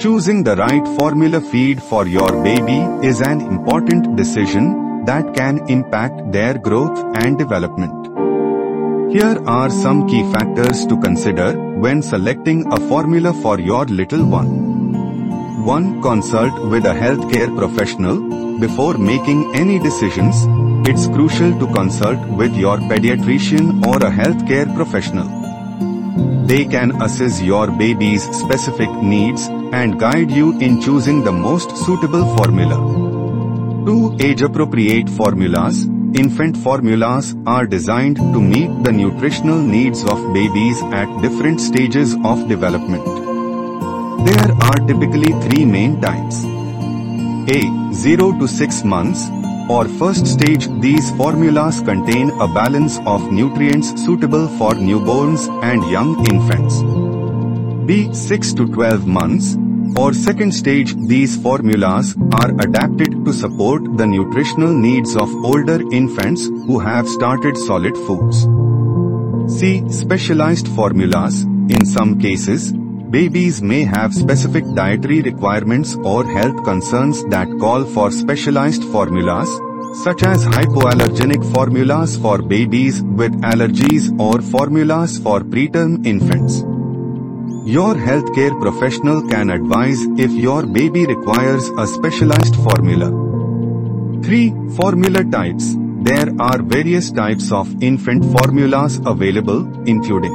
Choosing the right formula feed for your baby is an important decision that can impact their growth and development. Here are some key factors to consider when selecting a formula for your little one. 1. Consult with a healthcare professional. Before making any decisions, it's crucial to consult with your pediatrician or a healthcare professional. They can assess your baby's specific needs and guide you in choosing the most suitable formula. 2. Age-appropriate formulas. Infant formulas are designed to meet the nutritional needs of babies at different stages of development. There are typically three main types. A. 0 to 6 months or first stage these formulas contain a balance of nutrients suitable for newborns and young infants. B. 6 to 12 months or second stage these formulas are adapted to support the nutritional needs of older infants who have started solid foods. C. Specialized formulas. In some cases, babies may have specific dietary requirements or health concerns that call for specialized formulas, such as hypoallergenic formulas for babies with allergies or formulas for preterm infants. Your healthcare professional can advise if your baby requires a specialized formula. 3. Formula types. There are various types of infant formulas available, including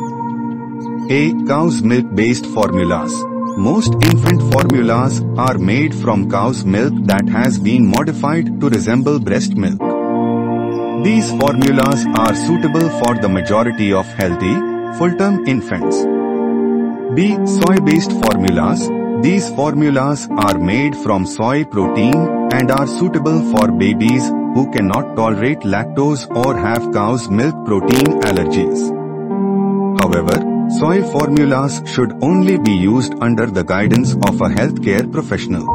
A. Cow's milk based formulas. Most infant formulas are made from cow's milk that has been modified to resemble breast milk. These formulas are suitable for the majority of healthy, full-term infants. B. Soy-based formulas. These formulas are made from soy protein and are suitable for babies who cannot tolerate lactose or have cow's milk protein allergies. However, soy formulas should only be used under the guidance of a healthcare professional.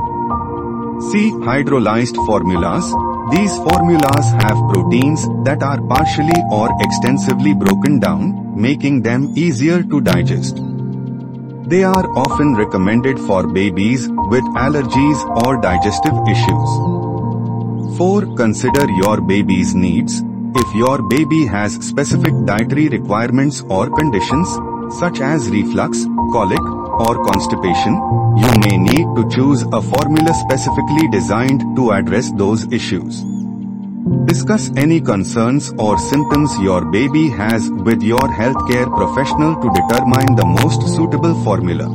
C. Hydrolyzed formulas. These formulas have proteins that are partially or extensively broken down, making them easier to digest. They are often recommended for babies with allergies or digestive issues. 4. Consider your baby's needs. If your baby has specific dietary requirements or conditions, such as reflux, colic, or constipation, you may need to choose a formula specifically designed to address those issues. Discuss any concerns or symptoms your baby has with your healthcare professional to determine the most suitable formula.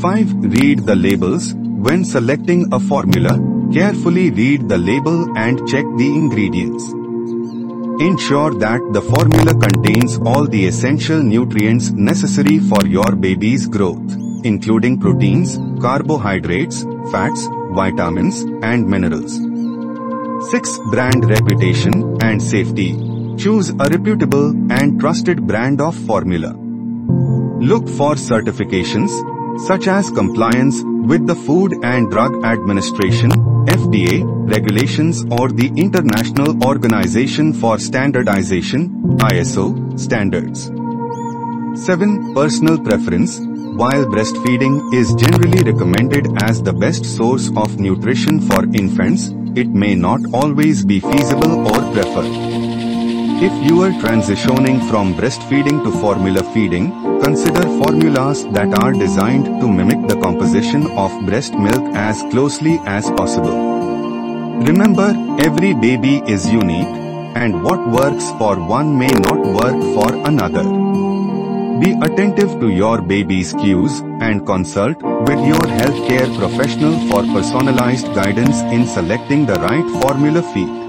5. Read the labels. When selecting a formula, carefully read the label and check the ingredients. Ensure that the formula contains all the essential nutrients necessary for your baby's growth, including proteins, carbohydrates, fats, vitamins, and minerals. 6. Brand reputation and safety. Choose a reputable and trusted brand of formula. Look for certifications, such as compliance with the Food and Drug Administration, FDA, regulations or the International Organization for Standardization, ISO, standards. 7. Personal preference. While breastfeeding is generally recommended as the best source of nutrition for infants, it may not always be feasible or preferred. If you are transitioning from breastfeeding to formula feeding, consider formulas that are designed to mimic the composition of breast milk as closely as possible. Remember, every baby is unique, and what works for one may not work for another. Be attentive to your baby's cues and consult with your healthcare professional for personalized guidance in selecting the right formula feed.